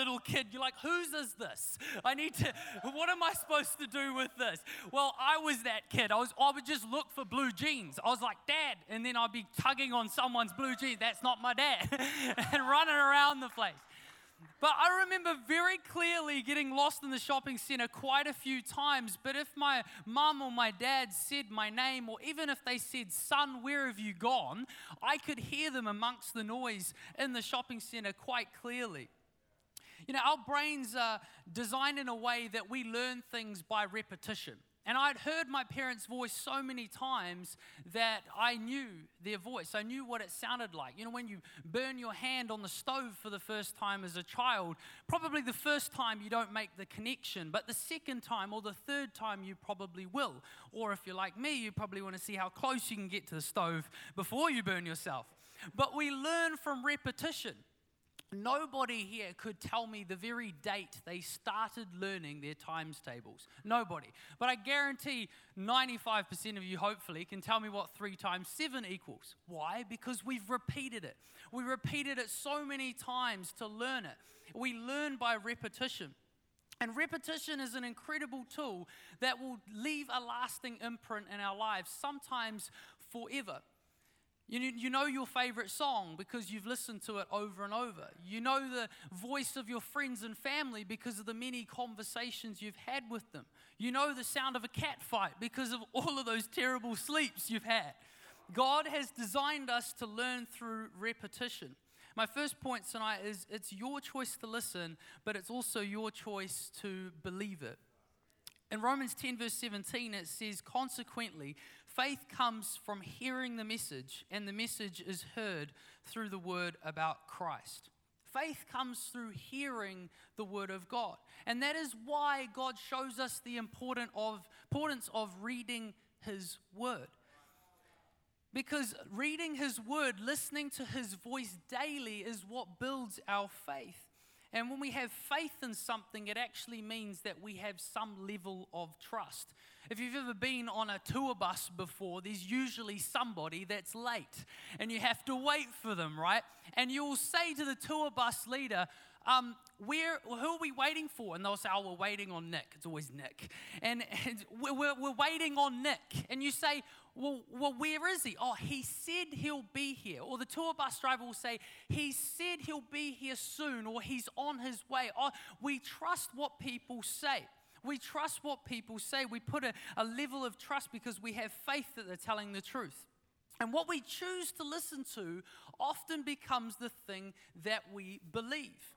little kid. You're like, whose is this? I need to, what am I supposed to do with this? Well, I was that kid. I, was, I would just look for blue jeans. I was like, Dad. And then I'd be tugging on someone's blue jeans. That's not my dad. and running around the place. But I remember very clearly getting lost in the shopping center quite a few times. But if my mum or my dad said my name, or even if they said, Son, where have you gone? I could hear them amongst the noise in the shopping center quite clearly. You know, our brains are designed in a way that we learn things by repetition. And I'd heard my parents' voice so many times that I knew their voice. I knew what it sounded like. You know, when you burn your hand on the stove for the first time as a child, probably the first time you don't make the connection, but the second time or the third time you probably will. Or if you're like me, you probably want to see how close you can get to the stove before you burn yourself. But we learn from repetition. Nobody here could tell me the very date they started learning their times tables. Nobody. But I guarantee 95% of you, hopefully, can tell me what 3 times 7 equals. Why? Because we've repeated it. We repeated it so many times to learn it. We learn by repetition. And repetition is an incredible tool that will leave a lasting imprint in our lives, sometimes forever. You, you know your favorite song because you've listened to it over and over. You know the voice of your friends and family because of the many conversations you've had with them. You know the sound of a cat fight because of all of those terrible sleeps you've had. God has designed us to learn through repetition. My first point tonight is it's your choice to listen, but it's also your choice to believe it. In Romans 10, verse 17, it says, Consequently, faith comes from hearing the message, and the message is heard through the word about Christ. Faith comes through hearing the word of God. And that is why God shows us the important of, importance of reading his word. Because reading his word, listening to his voice daily, is what builds our faith. And when we have faith in something, it actually means that we have some level of trust. If you've ever been on a tour bus before, there's usually somebody that's late and you have to wait for them, right? And you'll say to the tour bus leader, um, where, who are we waiting for? And they'll say, oh, we're waiting on Nick. It's always Nick. And, and we're, we're waiting on Nick. And you say, well, well, where is he? Oh, he said he'll be here. Or the tour bus driver will say, he said he'll be here soon, or he's on his way. Oh, we trust what people say. We trust what people say. We put a, a level of trust because we have faith that they're telling the truth. And what we choose to listen to often becomes the thing that we believe.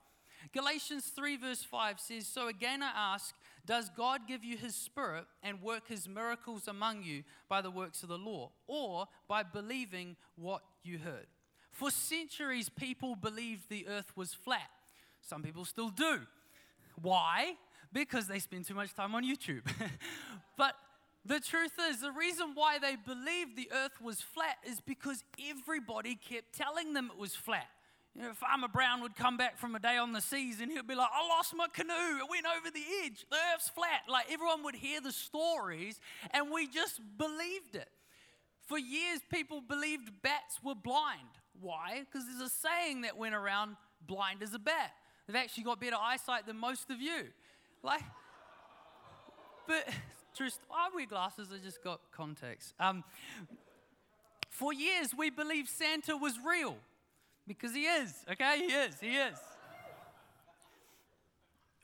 Galatians 3, verse 5 says, So again I ask, does God give you his spirit and work his miracles among you by the works of the law, or by believing what you heard? For centuries, people believed the earth was flat. Some people still do. Why? Because they spend too much time on YouTube. but the truth is, the reason why they believed the earth was flat is because everybody kept telling them it was flat. You know, Farmer Brown would come back from a day on the seas and he'd be like, I lost my canoe. It went over the edge. The earth's flat. Like everyone would hear the stories and we just believed it. For years, people believed bats were blind. Why? Because there's a saying that went around blind as a bat. They've actually got better eyesight than most of you. Like, but, truth, I wear glasses, I just got contacts. Um, for years, we believed Santa was real. Because he is, okay? He is, he is.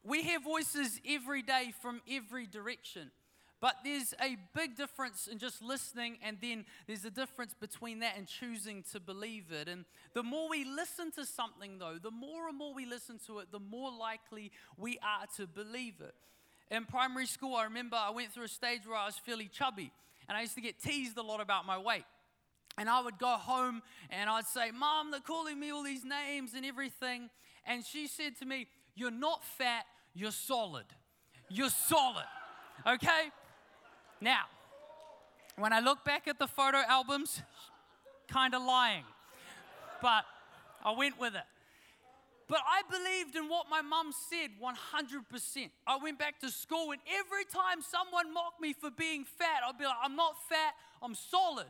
We hear voices every day from every direction. But there's a big difference in just listening, and then there's a difference between that and choosing to believe it. And the more we listen to something, though, the more and more we listen to it, the more likely we are to believe it. In primary school, I remember I went through a stage where I was fairly chubby, and I used to get teased a lot about my weight. And I would go home and I'd say, Mom, they're calling me all these names and everything. And she said to me, You're not fat, you're solid. You're solid. Okay? Now, when I look back at the photo albums, kind of lying. But I went with it. But I believed in what my mum said 100%. I went back to school, and every time someone mocked me for being fat, I'd be like, I'm not fat, I'm solid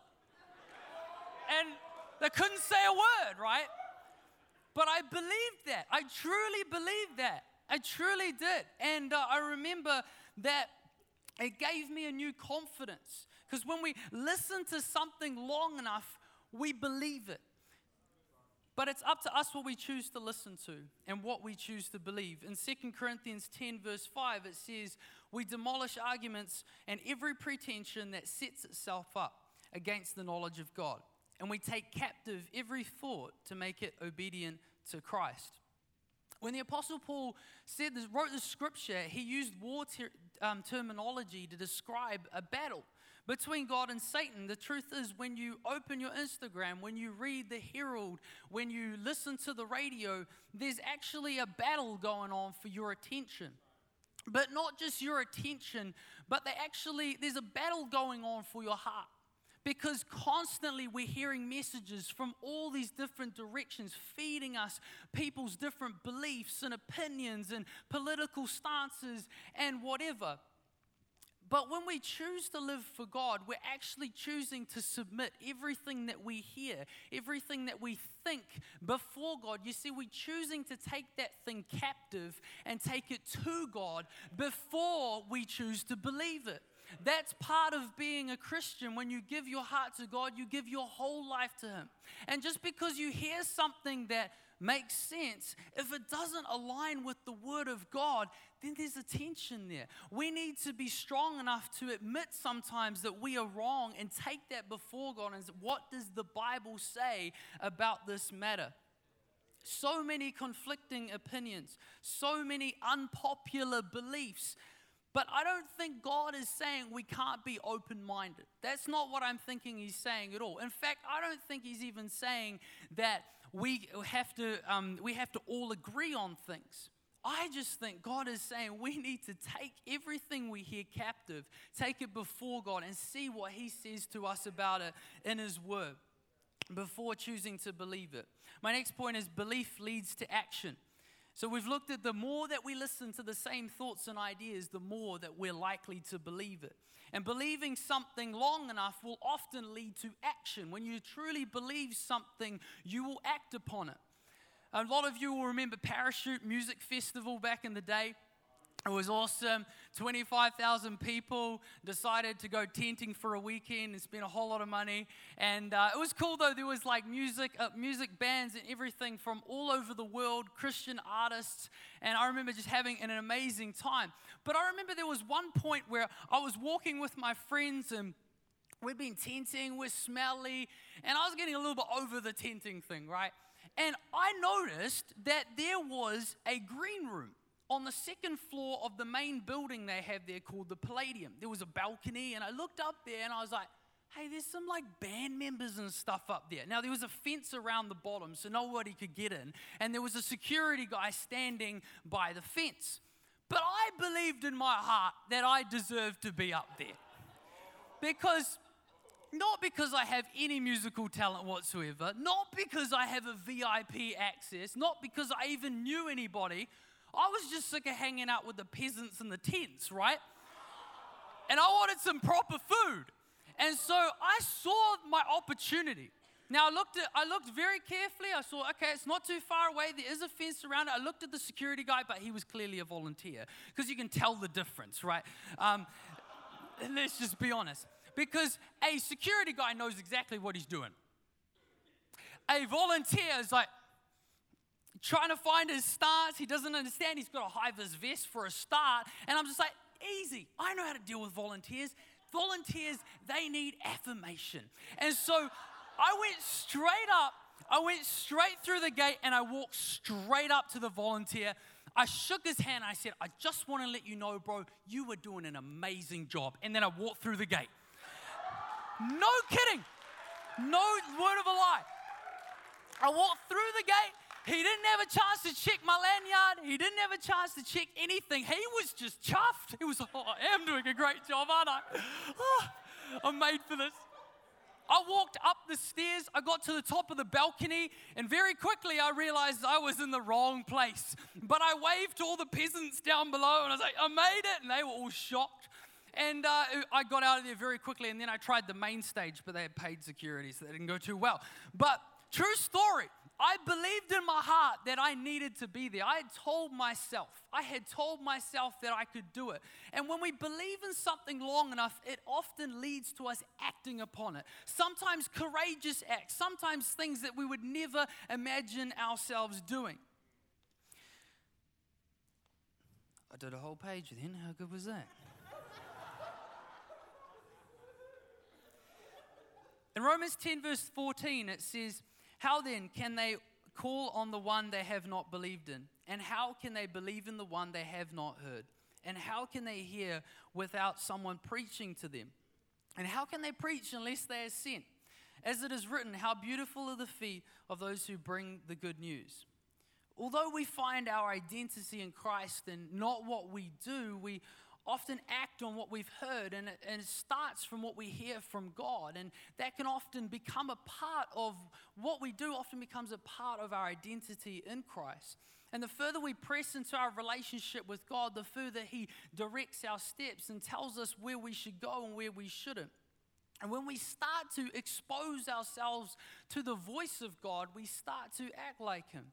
and they couldn't say a word, right? But I believed that. I truly believed that. I truly did. And uh, I remember that it gave me a new confidence. Because when we listen to something long enough, we believe it. But it's up to us what we choose to listen to and what we choose to believe. In 2 Corinthians 10, verse 5, it says, We demolish arguments and every pretension that sets itself up against the knowledge of God. And we take captive every thought to make it obedient to Christ. When the Apostle Paul said this, wrote the scripture, he used war ter- um, terminology to describe a battle between God and Satan. The truth is, when you open your Instagram, when you read the Herald, when you listen to the radio, there's actually a battle going on for your attention. But not just your attention, but they actually, there's a battle going on for your heart because constantly we're hearing messages from all these different directions, feeding us people's different beliefs and opinions and political stances and whatever. But when we choose to live for God, we're actually choosing to submit everything that we hear, everything that we think before God. You see, we're choosing to take that thing captive and take it to God before we choose to believe it. That's part of being a Christian. When you give your heart to God, you give your whole life to Him. And just because you hear something that makes sense, if it doesn't align with the Word of God, then there's a tension there. We need to be strong enough to admit sometimes that we are wrong and take that before God and say, what does the Bible say about this matter? So many conflicting opinions, so many unpopular beliefs but I don't think God is saying we can't be open minded. That's not what I'm thinking He's saying at all. In fact, I don't think He's even saying that we have to, um, we have to all agree on things. I just think God is saying we need to take everything we hear captive, take it before God, and see what He says to us about it in His Word before choosing to believe it. My next point is belief leads to action. So we've looked at the more that we listen to the same thoughts and ideas, the more that we're likely to believe it. And believing something long enough will often lead to action. When you truly believe something, you will act upon it. A lot of you will remember Parachute Music Festival back in the day. It was awesome. 25,000 people decided to go tenting for a weekend and spend a whole lot of money. And uh, it was cool though. There was like music, uh, music bands and everything from all over the world, Christian artists. And I remember just having an amazing time. But I remember there was one point where I was walking with my friends and we'd been tenting, we're smelly, and I was getting a little bit over the tenting thing, right? And I noticed that there was a green room on the second floor of the main building they have there called the Palladium. There was a balcony, and I looked up there and I was like, hey, there's some like band members and stuff up there. Now, there was a fence around the bottom so nobody could get in, and there was a security guy standing by the fence. But I believed in my heart that I deserved to be up there. Because, not because I have any musical talent whatsoever, not because I have a VIP access, not because I even knew anybody, I was just sick of hanging out with the peasants in the tents, right? And I wanted some proper food. And so I saw my opportunity. Now I looked at I looked very carefully. I saw, okay, it's not too far away. There is a fence around it. I looked at the security guy, but he was clearly a volunteer because you can tell the difference, right? Um, let's just be honest. Because a security guy knows exactly what he's doing. A volunteer is like, trying to find his stance. He doesn't understand. He's got a high vis vest for a start. And I'm just like, easy. I know how to deal with volunteers. Volunteers, they need affirmation. And so I went straight up. I went straight through the gate and I walked straight up to the volunteer. I shook his hand. I said, I just want to let you know, bro, you were doing an amazing job. And then I walked through the gate. No kidding. No word of a lie. I walked through the gate he didn't have a chance to check my lanyard. He didn't have a chance to check anything. He was just chuffed. He was, oh, I am doing a great job, aren't I? Oh, I'm made for this. I walked up the stairs, I got to the top of the balcony, and very quickly I realized I was in the wrong place. But I waved to all the peasants down below and I was like, I made it. And they were all shocked. And uh, I got out of there very quickly, and then I tried the main stage, but they had paid security, so they didn't go too well. But true story, I believed in my heart that I needed to be there. I had told myself, I had told myself that I could do it. And when we believe in something long enough, it often leads to us acting upon it. Sometimes courageous acts, sometimes things that we would never imagine ourselves doing. I did a whole page then. How good was that? In Romans 10, verse 14, it says, How then can they call on the one they have not believed in? And how can they believe in the one they have not heard? And how can they hear without someone preaching to them? And how can they preach unless they are sent? As it is written, How beautiful are the feet of those who bring the good news. Although we find our identity in Christ and not what we do, we often act on what we've heard, and it, and it starts from what we hear from God. And that can often become a part of what we do, often becomes a part of our identity in Christ. And the further we press into our relationship with God, the further He directs our steps and tells us where we should go and where we shouldn't. And when we start to expose ourselves to the voice of God, we start to act like Him.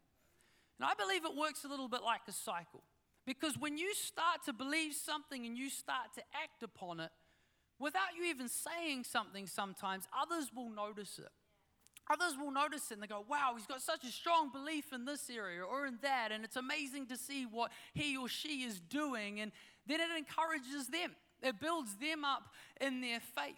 And I believe it works a little bit like a cycle. Because when you start to believe something and you start to act upon it, without you even saying something sometimes, others will notice it. Others will notice it and they go, wow, he's got such a strong belief in this area or in that, and it's amazing to see what he or she is doing. And then it encourages them, it builds them up in their faith.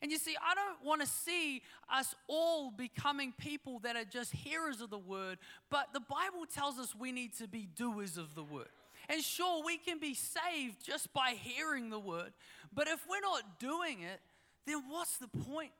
And you see, I don't want to see us all becoming people that are just hearers of the word, but the Bible tells us we need to be doers of the word. And sure, we can be saved just by hearing the word, but if we're not doing it, then what's the point?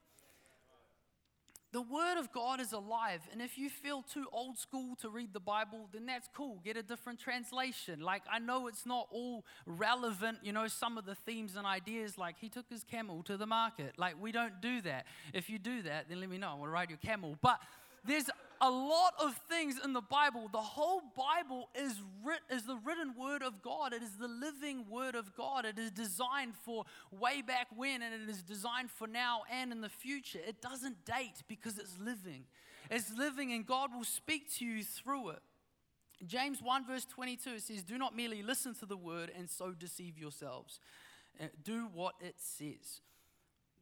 The Word of God is alive, and if you feel too old school to read the Bible, then that's cool. Get a different translation. Like, I know it's not all relevant, you know, some of the themes and ideas, like he took his camel to the market. Like, we don't do that. If you do that, then let me know. I want to ride your camel. But there's a lot of things in the Bible. The whole Bible is, writ, is the written word of God. It is the living word of God. It is designed for way back when, and it is designed for now and in the future. It doesn't date because it's living. It's living, and God will speak to you through it. James 1, verse 22 says, Do not merely listen to the word and so deceive yourselves. Uh, do what it says.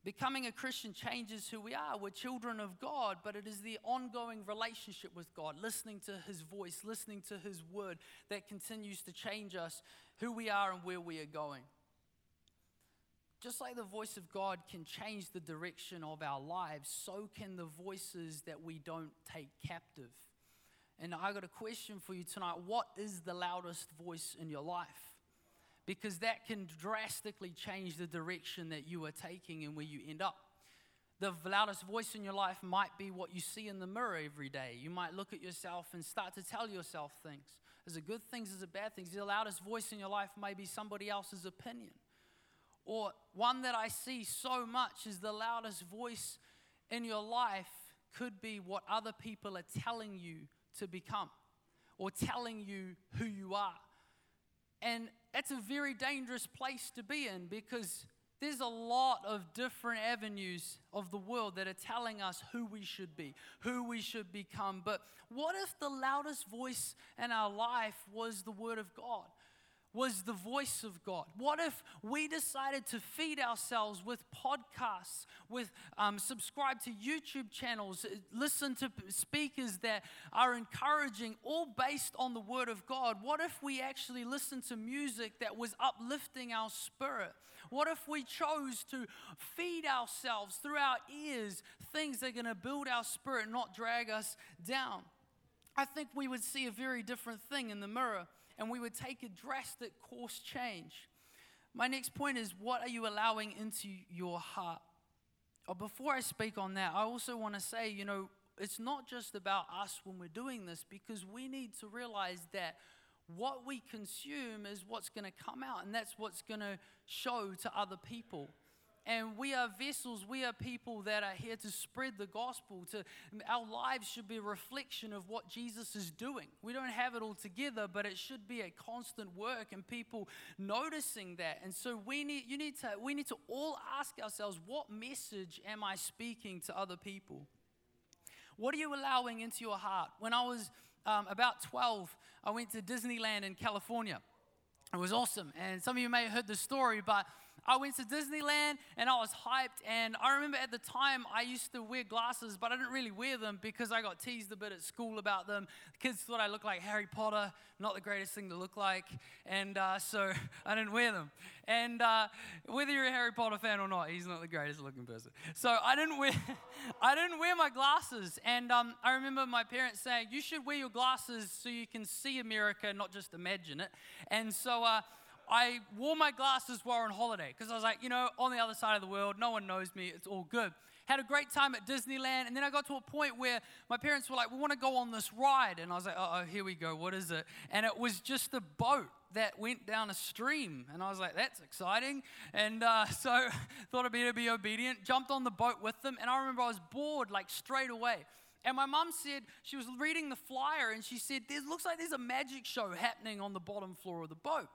Becoming a Christian changes who we are. We're children of God, but it is the ongoing relationship with God, listening to His voice, listening to His word, that continues to change us, who we are, and where we are going. Just like the voice of God can change the direction of our lives, so can the voices that we don't take captive. And I got a question for you tonight. What is the loudest voice in your life? Because that can drastically change the direction that you are taking and where you end up. The loudest voice in your life might be what you see in the mirror every day. You might look at yourself and start to tell yourself things. There's a good things, there's a bad things. The loudest voice in your life may be somebody else's opinion. Or one that I see so much is the loudest voice in your life could be what other people are telling you to become or telling you who you are. And that's a very dangerous place to be in because there's a lot of different avenues of the world that are telling us who we should be, who we should become. But what if the loudest voice in our life was the Word of God? Was the voice of God? What if we decided to feed ourselves with podcasts, with um, subscribe to YouTube channels, listen to speakers that are encouraging, all based on the Word of God? What if we actually listened to music that was uplifting our spirit? What if we chose to feed ourselves through our ears things that are going to build our spirit, not drag us down? I think we would see a very different thing in the mirror and we would take a drastic course change. My next point is what are you allowing into your heart? Oh, before I speak on that, I also want to say, you know, it's not just about us when we're doing this because we need to realize that what we consume is what's going to come out and that's what's going to show to other people and we are vessels we are people that are here to spread the gospel to our lives should be a reflection of what jesus is doing we don't have it all together but it should be a constant work and people noticing that and so we need you need to we need to all ask ourselves what message am i speaking to other people What are you allowing into your heart? When I was um, about 12, I went to Disneyland in California. It was awesome. And some of you may have heard the story, but I went to Disneyland and I was hyped. And I remember at the time I used to wear glasses, but I didn't really wear them because I got teased a bit at school about them. Kids thought I looked like Harry Potter, not the greatest thing to look like. And uh, so I didn't wear them. And uh, whether you're a Harry Potter fan or not, he's not the greatest looking person. So I didn't wear, I didn't wear my glasses. And um, I remember my parents saying, "You should wear your glasses so you can see America, not just imagine it." And so. Uh, I wore my glasses while on holiday because I was like, you know, on the other side of the world, no one knows me, it's all good. Had a great time at Disneyland, and then I got to a point where my parents were like, we want to go on this ride. And I was like, oh, here we go, what is it? And it was just a boat that went down a stream. And I was like, that's exciting. And uh, so thought I'd better be obedient, jumped on the boat with them, and I remember I was bored like straight away. And my mom said, she was reading the flyer, and she said, there looks like there's a magic show happening on the bottom floor of the boat.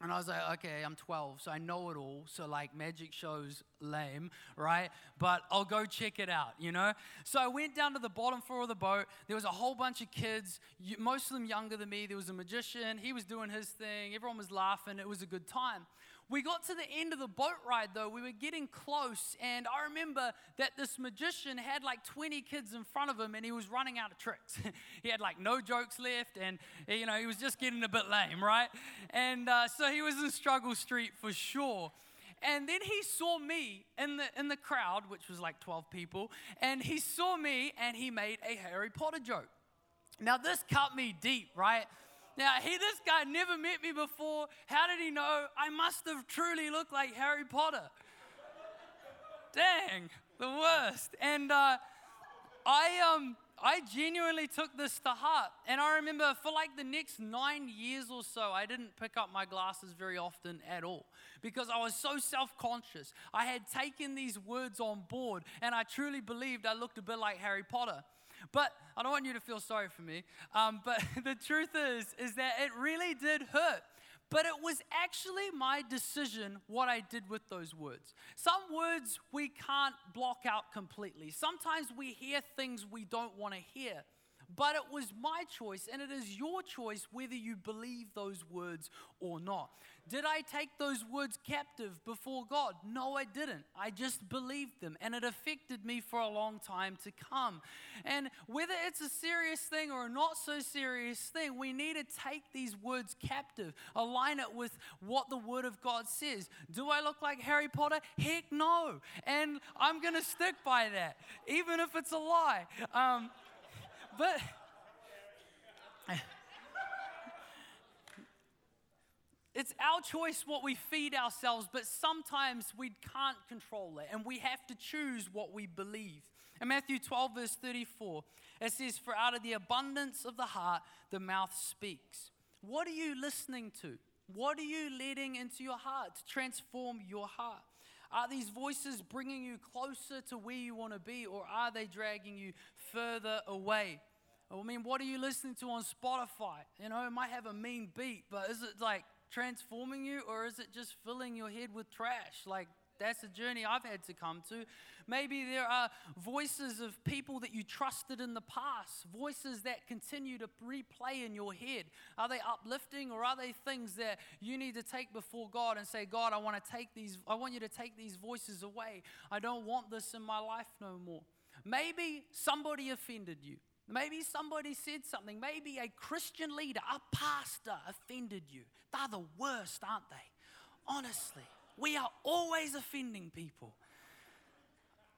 And I was like, okay, I'm 12, so I know it all. So, like, magic shows lame, right? But I'll go check it out, you know? So, I went down to the bottom floor of the boat. There was a whole bunch of kids, most of them younger than me. There was a magician. He was doing his thing. Everyone was laughing. It was a good time. We got to the end of the boat ride, though. We were getting close, and I remember that this magician had like 20 kids in front of him, and he was running out of tricks. he had like no jokes left, and you know, he was just getting a bit lame, right? And uh, so he was in struggle street for sure. And then he saw me in the, in the crowd, which was like 12 people, and he saw me and he made a Harry Potter joke. Now, this cut me deep, right? Now, he, this guy never met me before. How did he know? I must have truly looked like Harry Potter. Dang, the worst. And uh, I, um, I genuinely took this to heart. And I remember for like the next nine years or so, I didn't pick up my glasses very often at all because I was so self conscious. I had taken these words on board and I truly believed I looked a bit like Harry Potter. But I don't want you to feel sorry for me. Um, but the truth is, is that it really did hurt. But it was actually my decision what I did with those words. Some words we can't block out completely. Sometimes we hear things we don't want to hear. But it was my choice, and it is your choice whether you believe those words or not. Did I take those words captive before God? No, I didn't. I just believed them, and it affected me for a long time to come. And whether it's a serious thing or a not so serious thing, we need to take these words captive, align it with what the Word of God says. Do I look like Harry Potter? Heck no. And I'm going to stick by that, even if it's a lie. Um, but. It's our choice what we feed ourselves, but sometimes we can't control it and we have to choose what we believe. In Matthew 12, verse 34, it says, For out of the abundance of the heart, the mouth speaks. What are you listening to? What are you letting into your heart to transform your heart? Are these voices bringing you closer to where you want to be, or are they dragging you further away? I mean, what are you listening to on Spotify? You know, it might have a mean beat, but is it like transforming you, or is it just filling your head with trash? Like, that's a journey I've had to come to. Maybe there are voices of people that you trusted in the past, voices that continue to replay in your head. Are they uplifting or are they things that you need to take before God and say, God, I want to take these, I want you to take these voices away. I don't want this in my life no more. Maybe somebody offended you. Maybe somebody said something. Maybe a Christian leader, a pastor offended you. They're the worst, aren't they? Honestly, we are always offending people.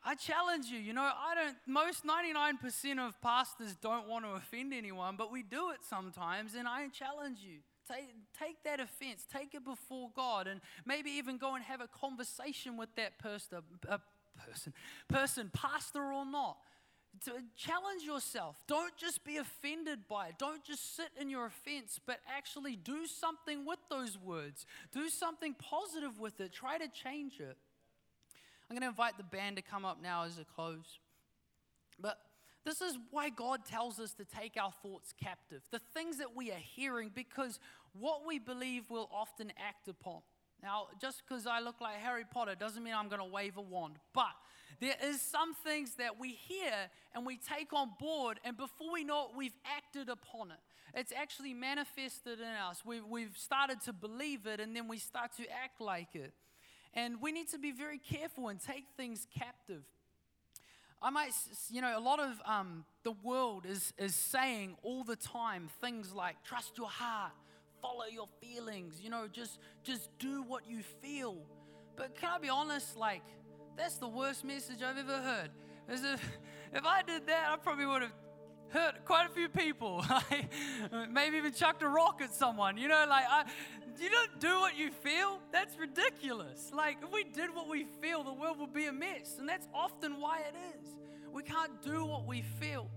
I challenge you, you know, I don't, most 99% of pastors don't want to offend anyone, but we do it sometimes, and I challenge you. Take, take that offense, take it before God, and maybe even go and have a conversation with that person, uh, person, person, pastor or not to challenge yourself. Don't just be offended by it. Don't just sit in your offense, but actually do something with those words. Do something positive with it. Try to change it. I'm going to invite the band to come up now as a close. But this is why God tells us to take our thoughts captive. The things that we are hearing, because what we believe we'll often act upon. Now, just because I look like Harry Potter doesn't mean I'm going to wave a wand, but there is some things that we hear and we take on board, and before we know it, we've acted upon it. It's actually manifested in us. We've, we've started to believe it, and then we start to act like it. And we need to be very careful and take things captive. I might, you know, a lot of um, the world is, is saying all the time things like trust your heart, follow your feelings, you know, just, just do what you feel. But can I be honest? Like, that's the worst message I've ever heard. As if, if I did that, I probably would have hurt quite a few people. Maybe even chucked a rock at someone. You know, like, I, you don't do what you feel. That's ridiculous. Like, if we did what we feel, the world would be a mess. And that's often why it is. We can't do what we feel.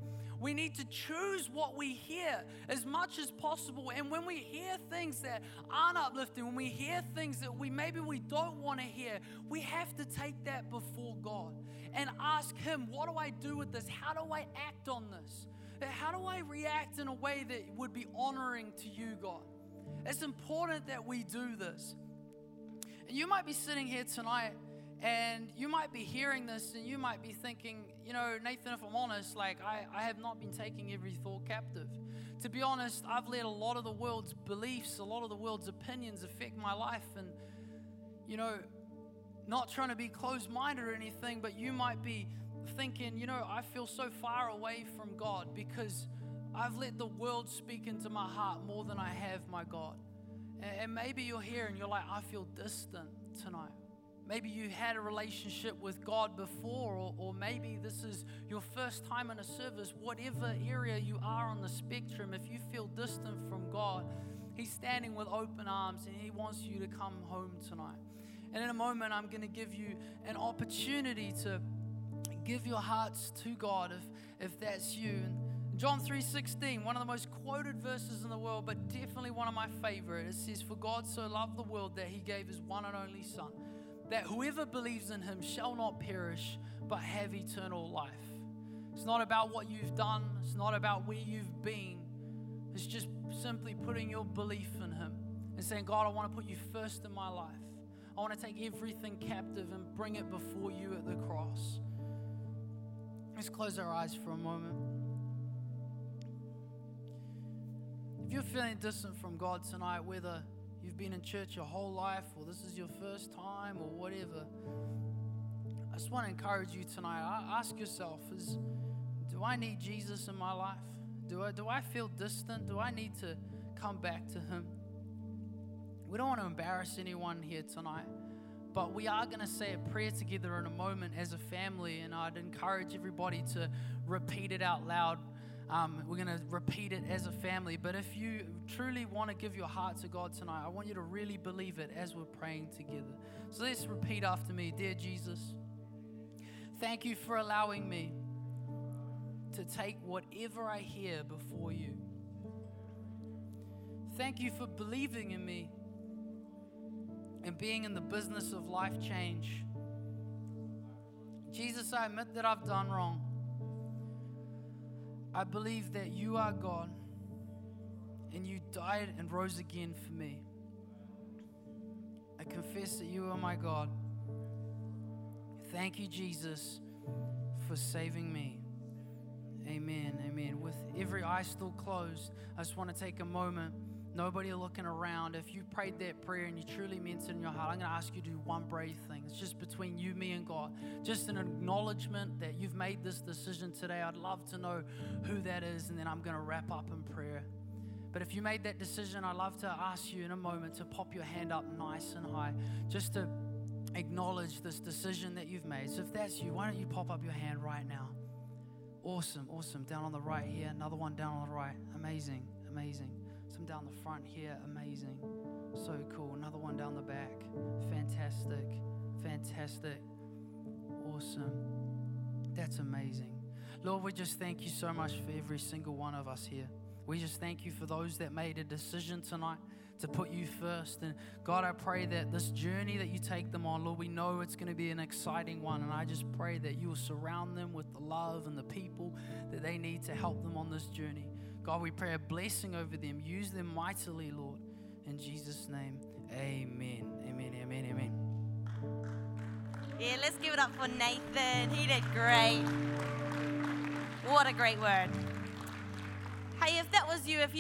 We need to choose what we hear as much as possible. And when we hear things that aren't uplifting, when we hear things that we maybe we don't want to hear, we have to take that before God and ask Him, what do I do with this? How do I act on this? How do I react in a way that would be honoring to you, God? It's important that we do this. And you might be sitting here tonight and you might be hearing this and you might be thinking, you know, Nathan, if I'm honest, like I, I have not been taking every thought captive. To be honest, I've let a lot of the world's beliefs, a lot of the world's opinions affect my life. And, you know, not trying to be closed minded or anything, but you might be thinking, you know, I feel so far away from God because I've let the world speak into my heart more than I have my God. And maybe you're here and you're like, I feel distant tonight. Maybe you had a relationship with God before, or, or, maybe this is your first time in a service. Whatever area you are on the spectrum, if you feel distant from God, He's standing with open arms and He wants you to come home tonight. And in a moment, I'm going to give you an opportunity to give your hearts to God if, if that's you. And John 3:16, one of the most quoted verses in the world, but definitely one of my favorite. It says, "For God so loved the world that He gave His one and only Son." That whoever believes in him shall not perish, but have eternal life. It's not about what you've done, it's not about where you've been. It's just simply putting your belief in him and saying, God, I want to put you first in my life. I want to take everything captive and bring it before you at the cross. Let's close our eyes for a moment. If you're feeling distant from God tonight, whether you've been in church your whole life, or this is your first time, or whatever, I just want to encourage you tonight. Ask yourself: Is do I need Jesus in my life? Do I do I feel distant? Do I need to come back to Him? We don't want to embarrass anyone here tonight, but we are going to say a prayer together in a moment as a family, and I'd encourage everybody to repeat it out loud um, we're going to repeat it as a family. But if you truly want to give your heart to God tonight, I want you to really believe it as we're praying together. So let's repeat after me Dear Jesus, thank you for allowing me to take whatever I hear before you. Thank you for believing in me and being in the business of life change. Jesus, I admit that I've done wrong. I believe that you are God and you died and rose again for me. I confess that you are my God. Thank you, Jesus, for saving me. Amen. Amen. With every eye still closed, I just want to take a moment nobody looking around. If you prayed that prayer and you truly meant it in your heart, I'm going to ask you to do one brave thing. It's just between you, me, and God. Just an acknowledgement that you've made this decision today. I'd love to know who that is, and then I'm going to wrap up in prayer. But if you made that decision, I'd love to ask you in a moment to pop your hand up nice and high, just to acknowledge this decision that you've made. So if that's you, why don't you pop up your hand right now? Awesome, awesome. Down on the right here, another one down on the right. Amazing, amazing. Some down the front here, amazing. So cool. Another one down the back. Fantastic. Fantastic. Awesome. That's amazing. Lord, we just thank you so much for every single one of us here. We just thank you for those that made a decision tonight to put you first. And God, I pray that this journey that you take them on, Lord, we know it's going to be an exciting one. And I just pray that you will surround them with the love and the people that they need to help them on this journey. God, we pray a blessing over them. Use them mightily, Lord. In Jesus' name, amen. Amen, amen, amen. Yeah, let's give it up for Nathan. He did great. What a great word. Hey, if that was you, if you